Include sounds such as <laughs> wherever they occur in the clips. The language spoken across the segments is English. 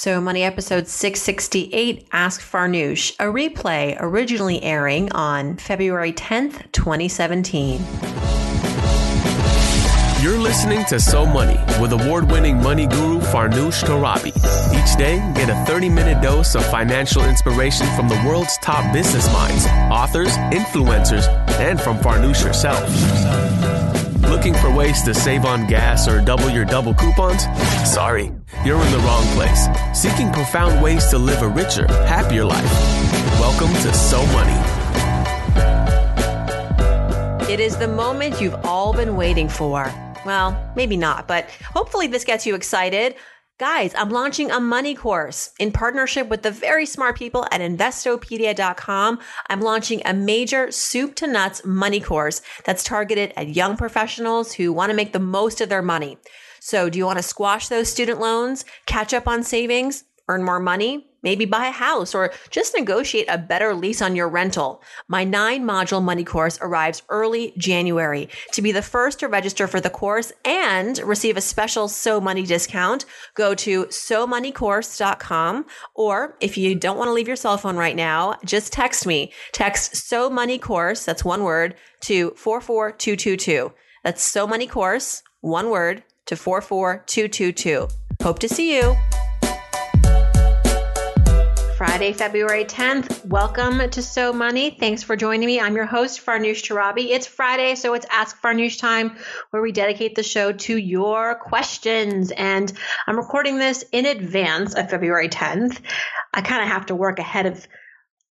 So Money episode 668 Ask Farnoosh, a replay originally airing on February 10th, 2017. You're listening to So Money with award winning money guru Farnoosh Torabi. Each day, get a 30 minute dose of financial inspiration from the world's top business minds, authors, influencers, and from Farnoosh herself. Looking for ways to save on gas or double your double coupons? Sorry, you're in the wrong place. Seeking profound ways to live a richer, happier life. Welcome to So Money. It is the moment you've all been waiting for. Well, maybe not, but hopefully this gets you excited. Guys, I'm launching a money course in partnership with the very smart people at investopedia.com. I'm launching a major soup to nuts money course that's targeted at young professionals who want to make the most of their money. So do you want to squash those student loans, catch up on savings, earn more money? Maybe buy a house or just negotiate a better lease on your rental. My nine module money course arrives early January. To be the first to register for the course and receive a special So Money discount, go to SoMoneyCourse.com or if you don't want to leave your cell phone right now, just text me. Text So Money Course, that's one word, to 44222. That's So Money Course, one word, to 44222. Hope to see you. Friday, February 10th. Welcome to So Money. Thanks for joining me. I'm your host, Farnoosh Torabi. It's Friday, so it's Ask Farnoosh time where we dedicate the show to your questions. And I'm recording this in advance of February 10th. I kind of have to work ahead of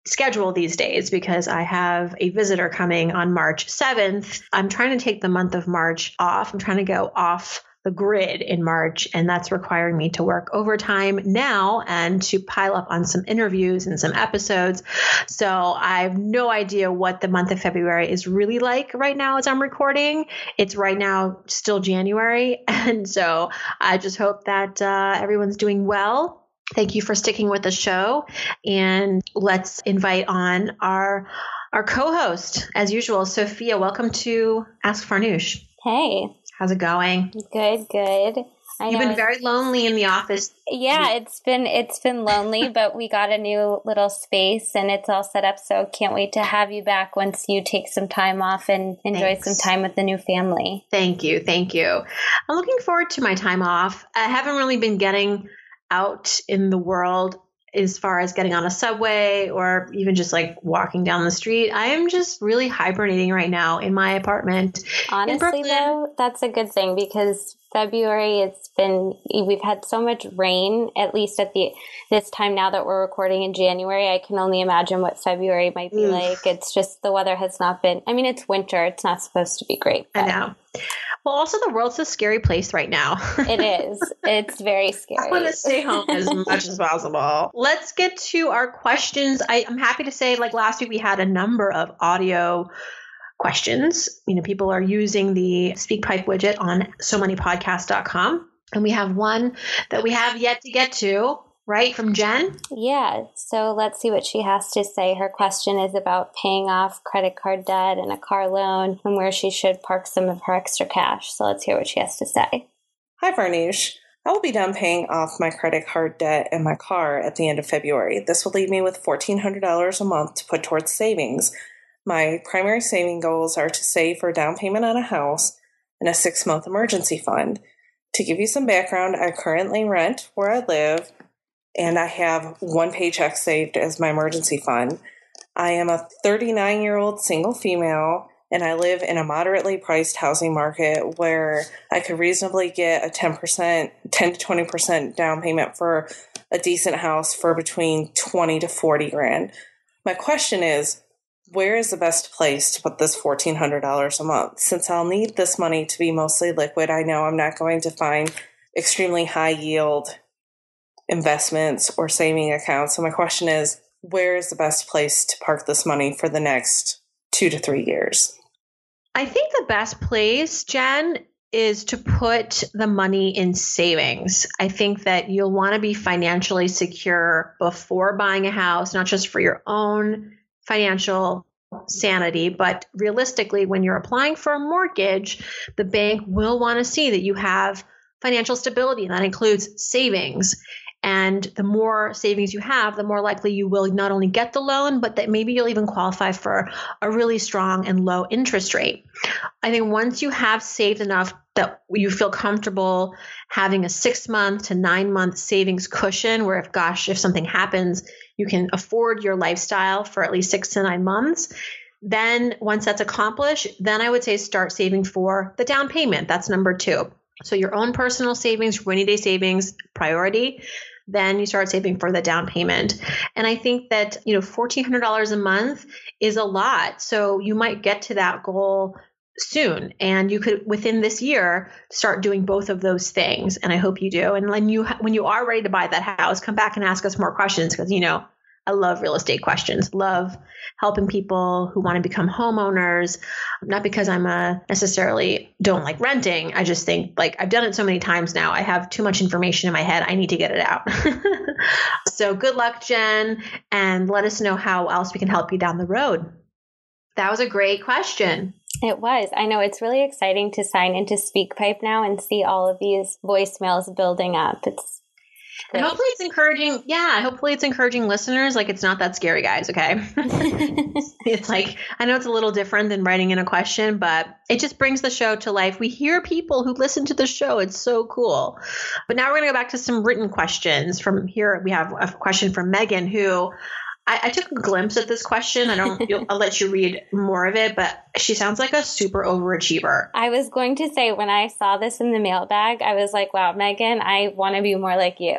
schedule these days because I have a visitor coming on March 7th. I'm trying to take the month of March off. I'm trying to go off grid in March, and that's requiring me to work overtime now and to pile up on some interviews and some episodes. So I have no idea what the month of February is really like right now as I'm recording. It's right now still January, <laughs> and so I just hope that uh, everyone's doing well. Thank you for sticking with the show, and let's invite on our our co-host as usual, Sophia. Welcome to Ask Farnoosh. Hey. How's it going? Good, good. I You've been very lonely in the office. Yeah, it's been it's been lonely, <laughs> but we got a new little space and it's all set up. So can't wait to have you back once you take some time off and enjoy Thanks. some time with the new family. Thank you, thank you. I'm looking forward to my time off. I haven't really been getting out in the world as far as getting on a subway or even just like walking down the street. I am just really hibernating right now in my apartment. Honestly, though, that's a good thing because February it's been we've had so much rain at least at the this time now that we're recording in January I can only imagine what February might be like it's just the weather has not been I mean it's winter it's not supposed to be great but. I know well also the world's a scary place right now. <laughs> It is. It's very scary. I want to stay home as <laughs> much as possible. Let's get to our questions. I, I'm happy to say like last week we had a number of audio questions. You know, people are using the SpeakPipe widget on so many moneypodcast.com. And we have one that we have yet to get to, right, from Jen? Yeah. So let's see what she has to say. Her question is about paying off credit card debt and a car loan and where she should park some of her extra cash. So let's hear what she has to say. Hi, Farnoosh. I will be done paying off my credit card debt and my car at the end of February. This will leave me with $1,400 a month to put towards savings my primary saving goals are to save for a down payment on a house and a six month emergency fund. To give you some background, I currently rent where I live and I have one paycheck saved as my emergency fund. I am a 39 year old single female and I live in a moderately priced housing market where I could reasonably get a 10%, 10 to 20% down payment for a decent house for between 20 to 40 grand. My question is, where is the best place to put this $1,400 a month? Since I'll need this money to be mostly liquid, I know I'm not going to find extremely high yield investments or saving accounts. So, my question is where is the best place to park this money for the next two to three years? I think the best place, Jen, is to put the money in savings. I think that you'll want to be financially secure before buying a house, not just for your own financial sanity, but realistically, when you're applying for a mortgage, the bank will want to see that you have financial stability, and that includes savings. And the more savings you have, the more likely you will not only get the loan, but that maybe you'll even qualify for a really strong and low interest rate. I think once you have saved enough that you feel comfortable having a six month to nine month savings cushion, where if, gosh, if something happens, you can afford your lifestyle for at least six to nine months. Then, once that's accomplished, then I would say start saving for the down payment. That's number two. So, your own personal savings, rainy day savings, priority then you start saving for the down payment. And I think that, you know, $1,400 a month is a lot. So you might get to that goal soon and you could within this year start doing both of those things and i hope you do and when you when you are ready to buy that house come back and ask us more questions because you know I love real estate questions, love helping people who want to become homeowners. Not because I'm a necessarily don't like renting. I just think like I've done it so many times now. I have too much information in my head. I need to get it out. <laughs> so good luck, Jen, and let us know how else we can help you down the road. That was a great question. It was. I know it's really exciting to sign into SpeakPipe now and see all of these voicemails building up. It's and hopefully it's encouraging. Yeah, hopefully it's encouraging listeners. Like it's not that scary, guys. Okay. <laughs> <laughs> it's like, I know it's a little different than writing in a question, but it just brings the show to life. We hear people who listen to the show. It's so cool. But now we're going to go back to some written questions from here. We have a question from Megan who I, I, took a glimpse at this question. I don't. I'll let you read more of it, but she sounds like a super overachiever. I was going to say when I saw this in the mailbag, I was like, "Wow, Megan, I want to be more like you."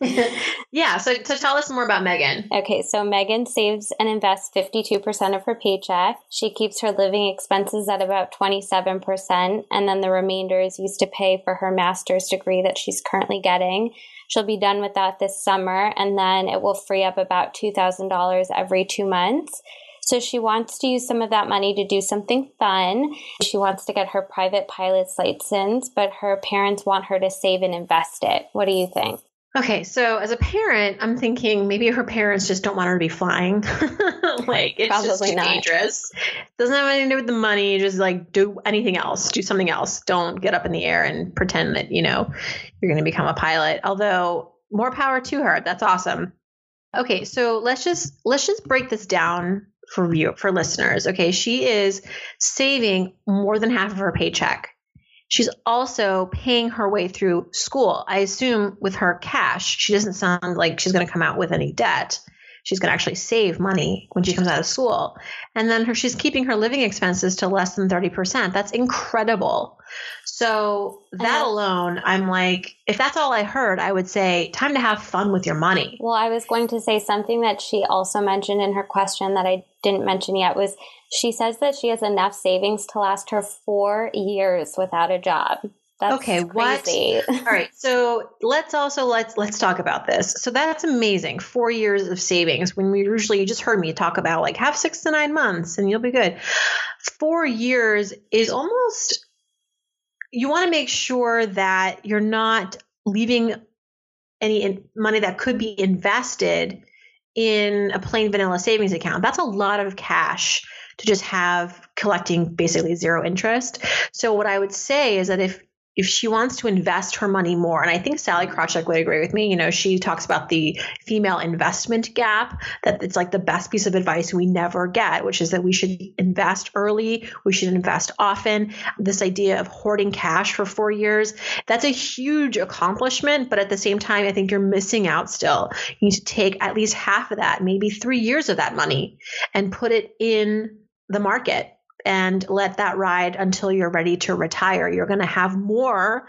<laughs> yeah. So, so tell us more about Megan. Okay, so Megan saves and invests fifty-two percent of her paycheck. She keeps her living expenses at about twenty-seven percent, and then the remainder is used to pay for her master's degree that she's currently getting. She'll be done with that this summer, and then it will free up about $2,000 every two months. So she wants to use some of that money to do something fun. She wants to get her private pilot's license, but her parents want her to save and invest it. What do you think? Okay, so as a parent, I'm thinking maybe her parents just don't want her to be flying. <laughs> like it's Probably just too not. dangerous. Doesn't have anything to do with the money. Just like do anything else. Do something else. Don't get up in the air and pretend that you know you're going to become a pilot. Although more power to her. That's awesome. Okay, so let's just let's just break this down for you for listeners. Okay, she is saving more than half of her paycheck She's also paying her way through school. I assume with her cash, she doesn't sound like she's going to come out with any debt. She's going to actually save money when she comes out of school. And then her, she's keeping her living expenses to less than 30%. That's incredible. So that alone, I'm like, if that's all I heard, I would say time to have fun with your money. Well, I was going to say something that she also mentioned in her question that I didn't mention yet was she says that she has enough savings to last her four years without a job. That's okay, crazy. what? All right, so let's also let's let's talk about this. So that's amazing. Four years of savings. When we usually you just heard me talk about like have six to nine months and you'll be good. Four years is almost. You want to make sure that you're not leaving any money that could be invested in a plain vanilla savings account. That's a lot of cash to just have collecting basically zero interest. So what I would say is that if if she wants to invest her money more, and I think Sallie Krawcheck would agree with me, you know, she talks about the female investment gap, that it's like the best piece of advice we never get, which is that we should invest early, we should invest often. This idea of hoarding cash for four years, that's a huge accomplishment, but at the same time, I think you're missing out still. You need to take at least half of that, maybe three years of that money, and put it in the market and let that ride until you're ready to retire. You're going to have more,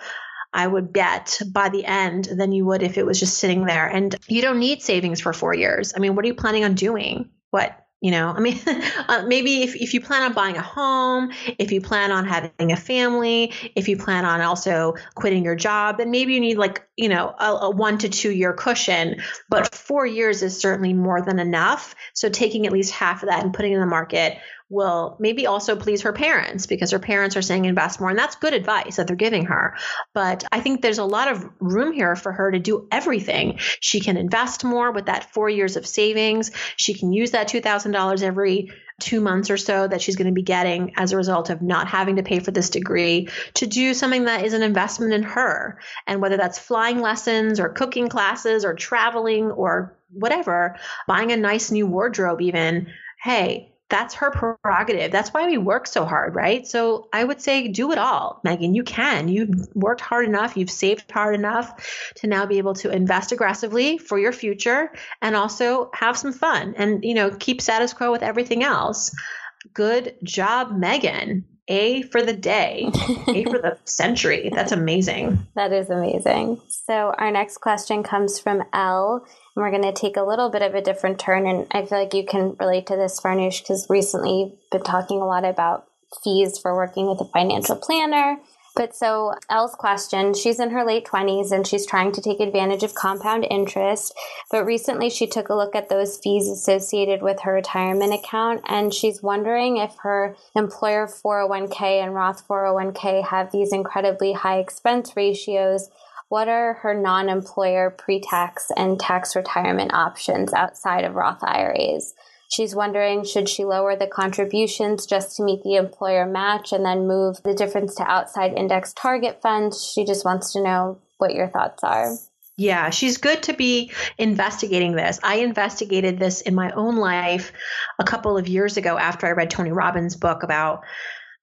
I would bet, by the end than you would if it was just sitting there. And you don't need savings for four years. I mean, what are you planning on doing? What? You know, I mean, <laughs> uh, maybe if, if you plan on buying a home, if you plan on having a family, if you plan on also quitting your job, then maybe you need like, you know, a, a one to two year cushion. But four years is certainly more than enough. So taking at least half of that and putting in the market will maybe also please her parents because her parents are saying invest more. And that's good advice that they're giving her. But I think there's a lot of room here for her to do everything. She can invest more with that four years of savings. She can use that $2,000 every two months or so that she's going to be getting as a result of not having to pay for this degree to do something that is an investment in her. And whether that's flying lessons or cooking classes or traveling or whatever, buying a nice new wardrobe, even, hey, that's her prerogative. That's why we work so hard, right? So I would say do it all, Megan. You can. You've worked hard enough, you've saved hard enough to now be able to invest aggressively for your future and also have some fun and, you know, keep status quo with everything else. Good job, Megan. A for the day, A for the <laughs> century. That's amazing. That is amazing. So, our next question comes from L. And we're going to take a little bit of a different turn. And I feel like you can relate to this, Farnoosh, because recently you've been talking a lot about fees for working with a financial planner. But so Elle's question, she's in her late 20s and she's trying to take advantage of compound interest. But recently she took a look at those fees associated with her retirement account and she's wondering if her employer 401k and Roth 401k have these incredibly high expense ratios what are her non employer pre tax and tax retirement options outside of Roth IRAs? She's wondering should she lower the contributions just to meet the employer match and then move the difference to outside index target funds? She just wants to know what your thoughts are. Yeah, she's good to be investigating this. I investigated this in my own life a couple of years ago after I read Tony Robbins' book about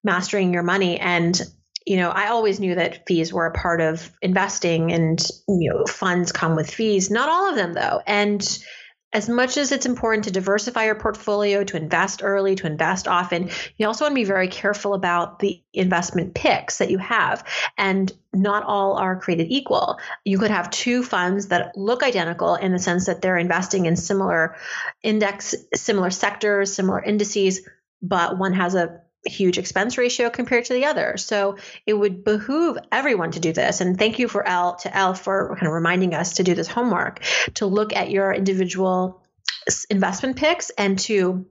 mastering your money. And you know, I always knew that fees were a part of investing and, you know, funds come with fees. Not all of them, though. And as much as it's important to diversify your portfolio, to invest early, to invest often, you also want to be very careful about the investment picks that you have. And not all are created equal. You could have two funds that look identical in the sense that they're investing in similar index, similar sectors, similar indices, but one has a huge expense ratio compared to the other. So it would behoove everyone to do this. And thank you for L to L for kind of reminding us to do this homework, to look at your individual investment picks and to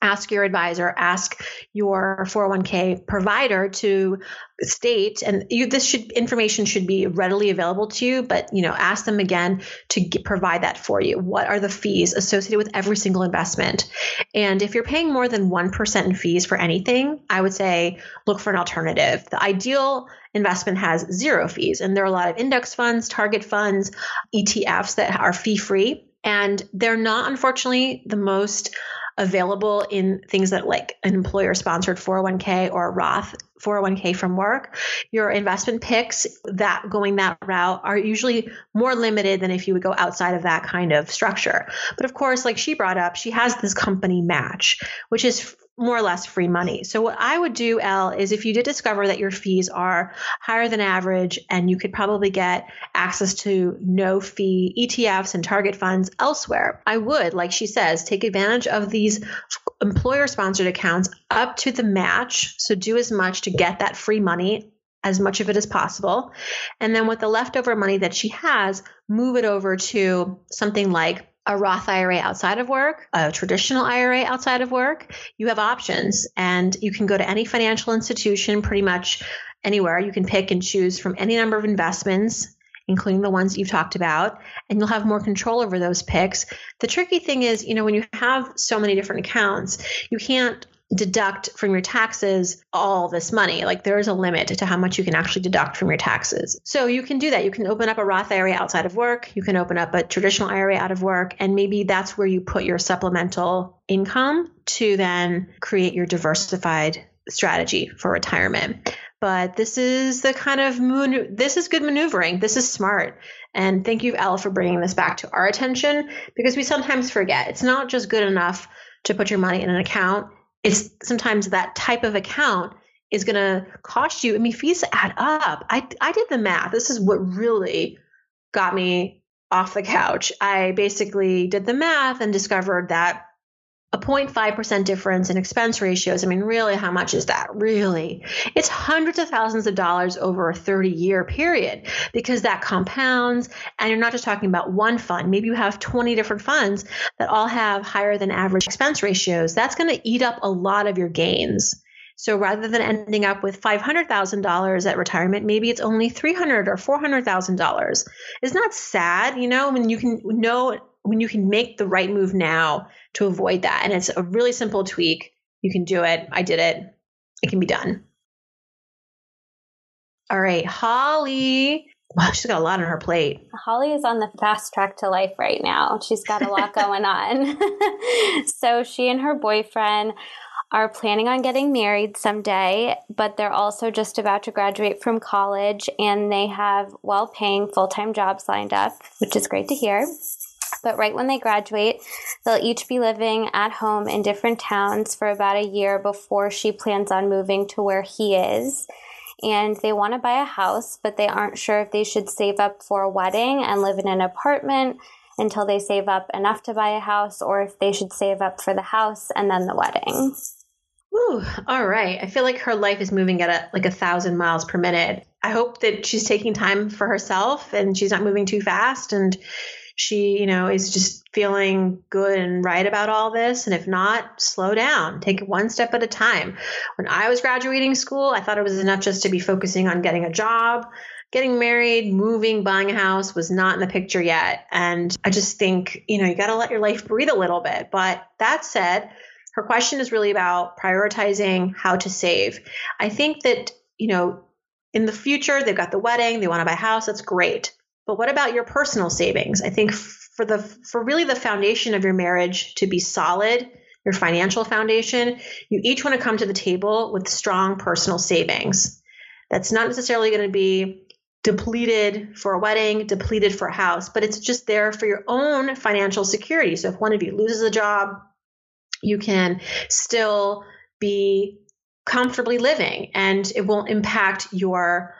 ask your advisor, ask your 401k provider to state, and you, this should information should be readily available to you, but you know, ask them again to get, provide that for you. What are the fees associated with every single investment? And if you're paying more than 1% in fees for anything, I would say look for an alternative. The ideal investment has zero fees, and there are a lot of index funds, target funds, ETFs that are fee free. And they're not, unfortunately, the most available in things that like an employer sponsored 401k or a Roth 401k from work, your investment picks that going that route are usually more limited than if you would go outside of that kind of structure. But of course, like she brought up, she has this company match, which is more or less free money. So what I would do, L, is if you did discover that your fees are higher than average and you could probably get access to no fee ETFs and target funds elsewhere, I would, like she says, take advantage of these employer sponsored accounts up to the match. So do as much to get that free money as much of it as possible. And then with the leftover money that she has, move it over to something like a Roth IRA outside of work, a traditional IRA outside of work, you have options and you can go to any financial institution pretty much anywhere. You can pick and choose from any number of investments, including the ones that you've talked about, and you'll have more control over those picks. The tricky thing is, you know, when you have so many different accounts, you can't deduct from your taxes all this money. Like there is a limit to how much you can actually deduct from your taxes. So you can do that. You can open up a Roth IRA outside of work. You can open up a traditional IRA out of work. And maybe that's where you put your supplemental income to then create your diversified strategy for retirement. But this is the kind of moon, this is good maneuvering. This is smart. And thank you, Elle, for bringing this back to our attention because we sometimes forget. It's not just good enough to put your money in an account it's sometimes that type of account is going to cost you. I mean, fees add up. I, I did the math. This is what really got me off the couch. I basically did the math and discovered that a 0.5% difference in expense ratios, I mean, really, how much is that? Really? It's hundreds of thousands of dollars over a 30 year period because that compounds. And you're not just talking about one fund. Maybe you have 20 different funds that all have higher than average expense ratios. That's going to eat up a lot of your gains. So rather than ending up with $500,000 at retirement, maybe it's only $300 or $400,000. It's not sad, you know, when you can know when you can make the right move now to avoid that. And it's a really simple tweak. You can do it. I did it. It can be done. All right, Holly. Wow, she's got a lot on her plate. Holly is on the fast track to life right now. She's got a lot <laughs> going on. <laughs> so she and her boyfriend are planning on getting married someday, but they're also just about to graduate from college and they have well paying full time jobs lined up, which is great to hear. But right when they graduate, they'll each be living at home in different towns for about a year before she plans on moving to where he is. And they want to buy a house, but they aren't sure if they should save up for a wedding and live in an apartment until they save up enough to buy a house, or if they should save up for the house and then the wedding. Ooh, all right. I feel like her life is moving at a, like a thousand miles per minute. I hope that she's taking time for herself and she's not moving too fast and she, you know, is just feeling good and right about all this. And if not, slow down, take it one step at a time. When I was graduating school, I thought it was enough just to be focusing on getting a job. Getting married, moving, buying a house was not in the picture yet. And I just think, you know, you got to let your life breathe a little bit. But that said, her question is really about prioritizing how to save. I think that, you know, in the future, they've got the wedding, they want to buy a house, that's great. But what about your personal savings? I think for the for really the foundation of your marriage to be solid, your financial foundation, you each want to come to the table with strong personal savings. That's not necessarily going to be depleted for a wedding, depleted for a house, but it's just there for your own financial security. So if one of you loses a job, you can still be comfortably living and it won't impact your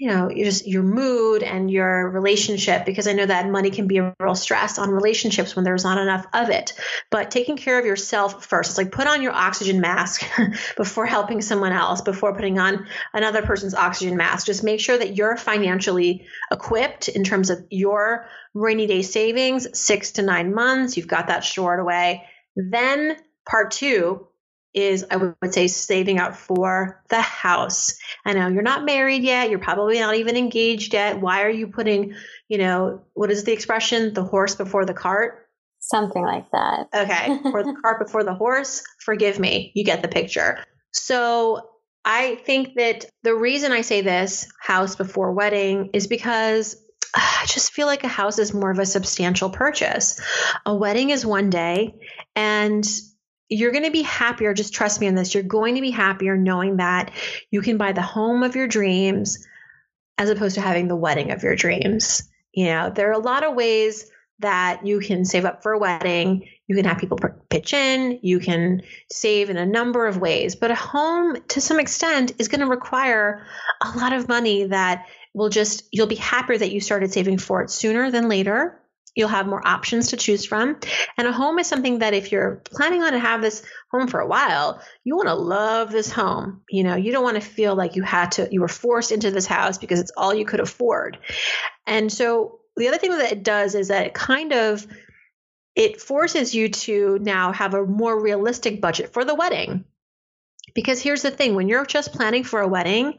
you know, just your mood and your relationship, because I know that money can be a real stress on relationships when there's not enough of it. But taking care of yourself first, it's like put on your oxygen mask <laughs> before helping someone else, before putting on another person's oxygen mask. Just make sure that you're financially equipped in terms of your rainy day savings, six to nine months. You've got that stored away. Then part two is I would say saving up for the house. I know you're not married yet, you're probably not even engaged yet. Why are you putting, you know, what is the expression, the horse before the cart? Something like that. Okay. or the cart before the horse. Forgive me. You get the picture. So I think that the reason I say this, house before wedding, is because ah, I just feel like a house is more of a substantial purchase. A wedding is one day, and you're going to be happier. Just trust me on this. You're going to be happier knowing that you can buy the home of your dreams as opposed to having the wedding of your dreams. You know, there are a lot of ways that you can save up for a wedding. You can have people pitch in. You can save in a number of ways. But a home, to some extent, is going to require a lot of money that will just, you'll be happier that you started saving for it sooner than later You'll have more options to choose from. And a home is something that if you're planning on to have this home for a while, you want to love this home. You know, you don't want to feel like you had to, you were forced into this house because it's all you could afford. And so the other thing that it does is that it kind of it forces you to now have a more realistic budget for the wedding. Because here's the thing, when you're just planning for a wedding,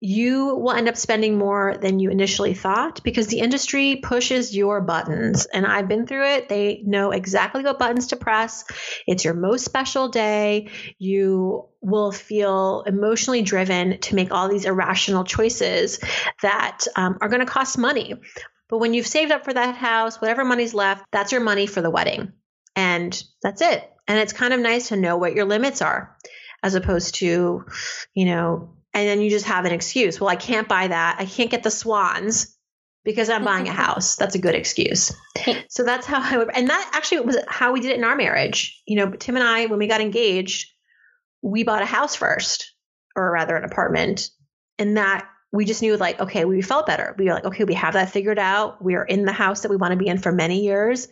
you will end up spending more than you initially thought because the industry pushes your buttons. And I've been through it. They know exactly what buttons to press. It's your most special day. You will feel emotionally driven to make all these irrational choices that um, are going to cost money. But when you've saved up for that house, whatever money's left, that's your money for the wedding. And that's it. And it's kind of nice to know what your limits are as opposed to, you know, and then you just have an excuse. Well, I can't buy that. I can't get the swans because I'm buying a house. That's a good excuse. <laughs> So that's how I would, and that actually was how we did it in our marriage. You know, Tim and I, when we got engaged, we bought a house first, or rather an apartment. And that we just knew like, okay, we felt better. We were like, okay, we have that figured out. We are in the house that we want to be in for many years.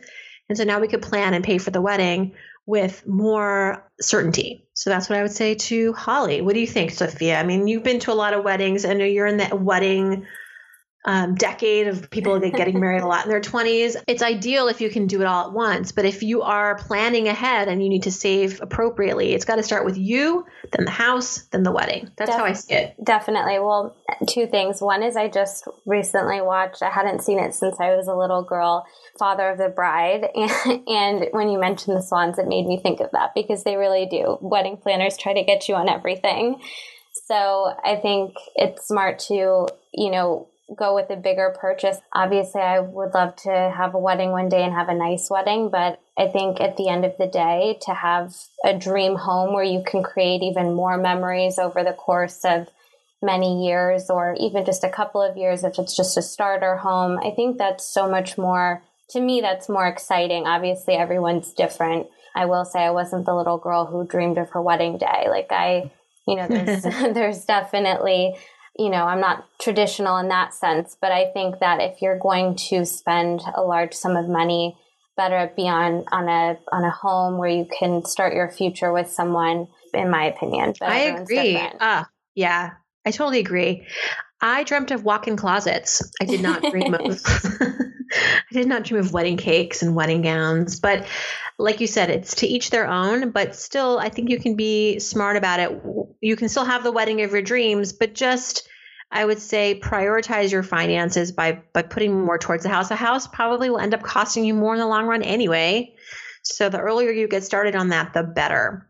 And so now we could plan and pay for the wedding with more certainty. So that's what I would say to Holly. What do you think, Sophia? I mean, you've been to a lot of weddings. I know you're in the wedding um, decade of people getting married a lot in their 20s. It's ideal if you can do it all at once. But if you are planning ahead and you need to save appropriately, it's got to start with you, then the house, then the wedding. That's Def- how I see it. Definitely. Well, two things. One is I just recently watched, I hadn't seen it since I was a little girl, Father of the Bride. And, <laughs> and when you mentioned the swans, it made me think of that because they really do. Wedding planners try to get you on everything. So I think it's smart to, you know, go with a bigger purchase. Obviously, I would love to have a wedding one day and have a nice wedding, but I think at the end of the day, to have a dream home where you can create even more memories over the course of many years or even just a couple of years, if it's just a starter home, I think that's so much more, to me, that's more exciting. Obviously, everyone's different. I will say I wasn't the little girl who dreamed of her wedding day. Like I, you know, there's, <laughs> <laughs> there's definitely you know, I'm not traditional in that sense, but I think that if you're going to spend a large sum of money, better be on, on a on a home where you can start your future with someone, in my opinion. But I agree. Ah, uh, yeah, I totally agree. I dreamt of walk-in closets. I did not dream of <laughs> <laughs> I did not dream of wedding cakes and wedding gowns, but like you said, it's to each their own, but still I think you can be smart about it. You can still have the wedding of your dreams, but just I would say prioritize your finances by by putting more towards the house. A house probably will end up costing you more in the long run anyway. So the earlier you get started on that, the better.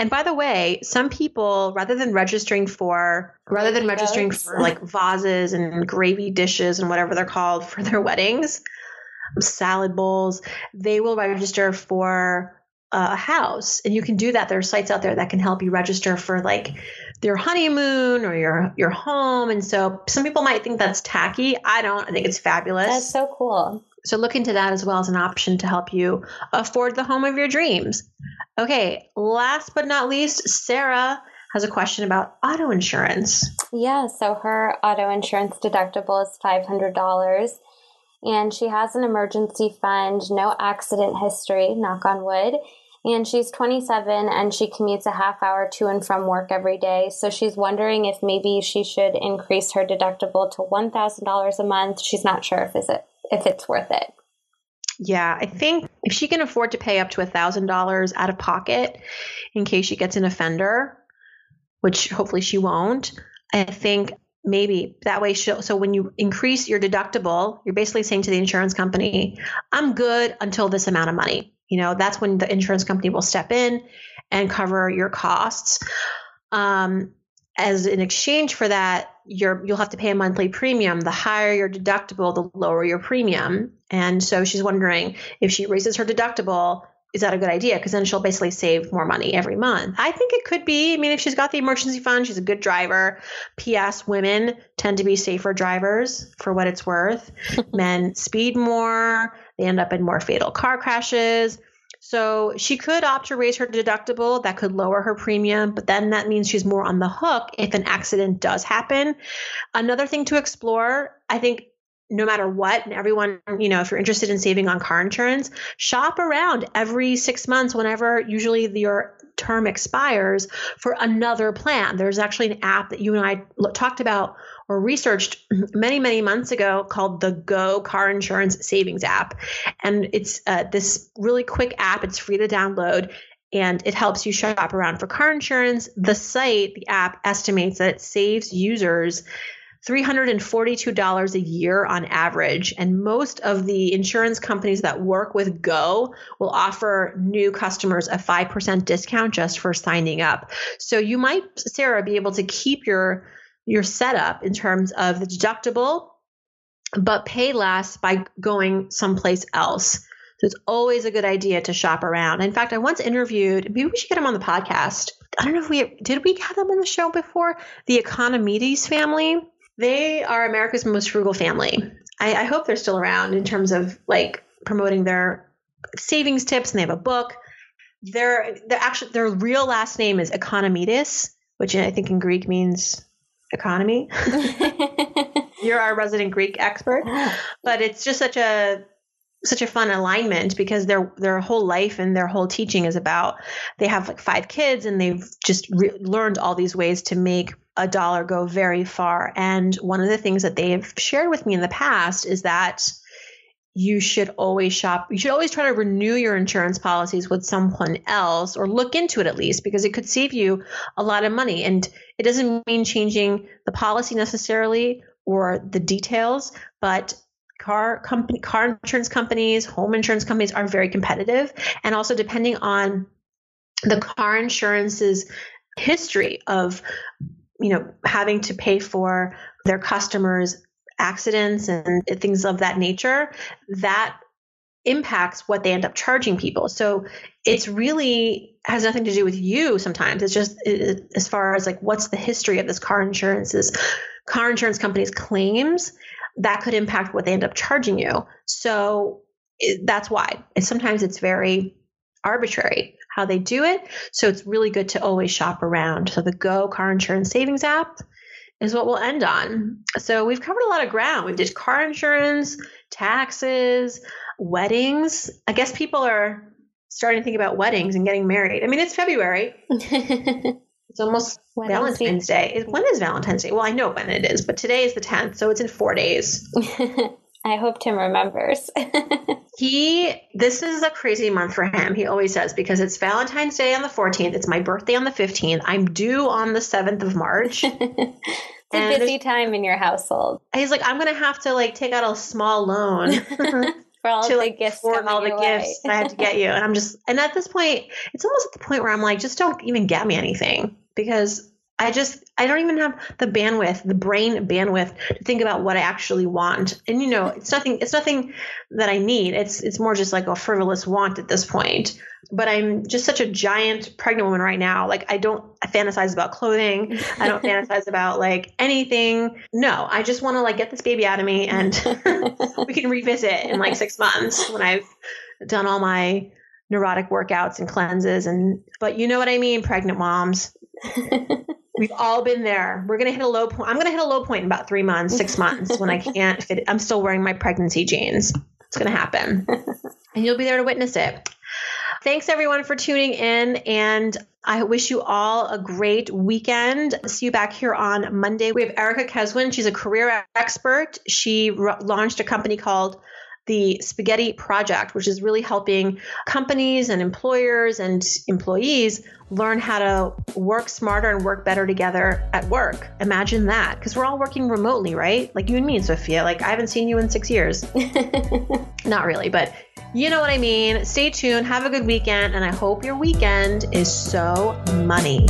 And by the way, some people rather than registering for rather than registering for like vases and gravy dishes and whatever they're called for their <laughs> weddings, salad bowls, they will register for a house. And you can do that. There are sites out there that can help you register for like your honeymoon or your your home. And so some people might think that's tacky. I don't. I think it's fabulous. That's so cool so look into that as well as an option to help you afford the home of your dreams okay last but not least sarah has a question about auto insurance yeah so her auto insurance deductible is $500 and she has an emergency fund, no accident history, knock on wood. And she's 27 and she commutes a half hour to and from work every day. So she's wondering if maybe she should increase her deductible to $1,000 a month. She's not sure if is it if it's worth it. Yeah, I think if she can afford to pay up to $1,000 out of pocket in case she gets an offender, which hopefully she won't, I think maybe that way she'll so when you increase your deductible you're basically saying to the insurance company i'm good until this amount of money you know that's when the insurance company will step in and cover your costs um, as in exchange for that you're you'll have to pay a monthly premium the higher your deductible the lower your premium and so she's wondering if she raises her deductible is that a good idea? Because then she'll basically save more money every month. I think it could be. I mean, if she's got the emergency fund, she's a good driver. P.S. Women tend to be safer drivers for what it's worth. <laughs> Men speed more, they end up in more fatal car crashes. So she could opt to raise her deductible. That could lower her premium, but then that means she's more on the hook if an accident does happen. Another thing to explore, I think no matter what, and everyone, you know, if you're interested in saving on car insurance, shop around every six months whenever usually your term expires for another plan. There's actually an app that you and I talked about or researched <clears throat> many, many months ago called the Go Car Insurance Savings app. And it's uh, this really quick app, it's free to download. And it helps you shop around for car insurance. The site, the app estimates that it saves users $342 a year on average. And most of the insurance companies that work with Go will offer new customers a 5% discount just for signing up. So you might, Sarah, be able to keep your your setup in terms of the deductible, but pay less by going someplace else. So it's always a good idea to shop around. In fact, I once interviewed, maybe we should get them on the podcast. I don't know if we did we have them on the show before, the Economides family. They are America's most frugal family. I, I hope they're still around in terms of like promoting their savings tips, and they have a book. Their their actually their real last name is Economides, which I think in Greek means economy. <laughs> You're our resident Greek expert, but it's just such a such a fun alignment because their their whole life and their whole teaching is about they have like five kids and they've just re- learned all these ways to make a dollar go very far and one of the things that they've shared with me in the past is that you should always shop you should always try to renew your insurance policies with someone else or look into it at least because it could save you a lot of money. And it doesn't mean changing the policy necessarily or the details but car company car insurance companies home insurance companies are very competitive. And also depending on the car insurance's history of you know having to pay for their customers accidents and things of that nature that impacts what they end up charging people so it's really has nothing to do with you sometimes it's just it, as far as like what's the history of this car insurance, insurance's car insurance company's claims that could impact what they end up charging you. So it, that's why. And sometimes it's very arbitrary how they do it. So it's really good to always shop around. So the Go Car Insurance Savings app is what we'll end on. So we've covered a lot of ground. We did car insurance, taxes, weddings. I guess people are starting to think about weddings and getting married. I mean, it's February. <laughs> It's almost when Valentine's Day. When is Valentine's Day? Well, I know when it is, but today is the 10th, so it's in four days. <laughs> I hope Tim remembers. <laughs> he, this is a crazy month for him. He always says because it's Valentine's Day on the 14th, it's my birthday on the 15th, I'm due on the 7th of March. <laughs> it's a busy time in your household. He's like, I'm going to have to like take out a small loan. <laughs> for all to, the like, gifts for all the way. gifts I have to get you. And I'm just, and at this point, it's almost at the point where I'm like, just don't even get me anything because I just I don't even have the bandwidth, the brain bandwidth to think about what I actually want. And you know, it's nothing it's nothing that I need. It's it's more just like a frivolous want at this point. But I'm just such a giant pregnant woman right now. Like I don't fantasize about clothing. I don't fantasize <laughs> about like anything. No, I just want to like get this baby out of me and <laughs> we can revisit in like 6 months when I've done all my neurotic workouts and cleanses and but you know what I mean, pregnant moms <laughs> We've all been there. We're gonna hit a low point. I'm gonna hit a low point in about three months, six months when I <laughs> can't fit. I'm still wearing my pregnancy jeans. It's gonna happen, <laughs> and you'll be there to witness it. Thanks everyone for tuning in, and I wish you all a great weekend. See you back here on Monday. We have Erica Keswin. She's a career expert. She launched a company called the Spaghetti Project, which is really helping companies and employers and employees learn how to work smarter and work better together at work. Imagine that, because we're all working remotely, right? Like you and me, Sophia. Like I haven't seen you in six years. <laughs> Not really, but you know what I mean. Stay tuned. Have a good weekend, and I hope your weekend is so money.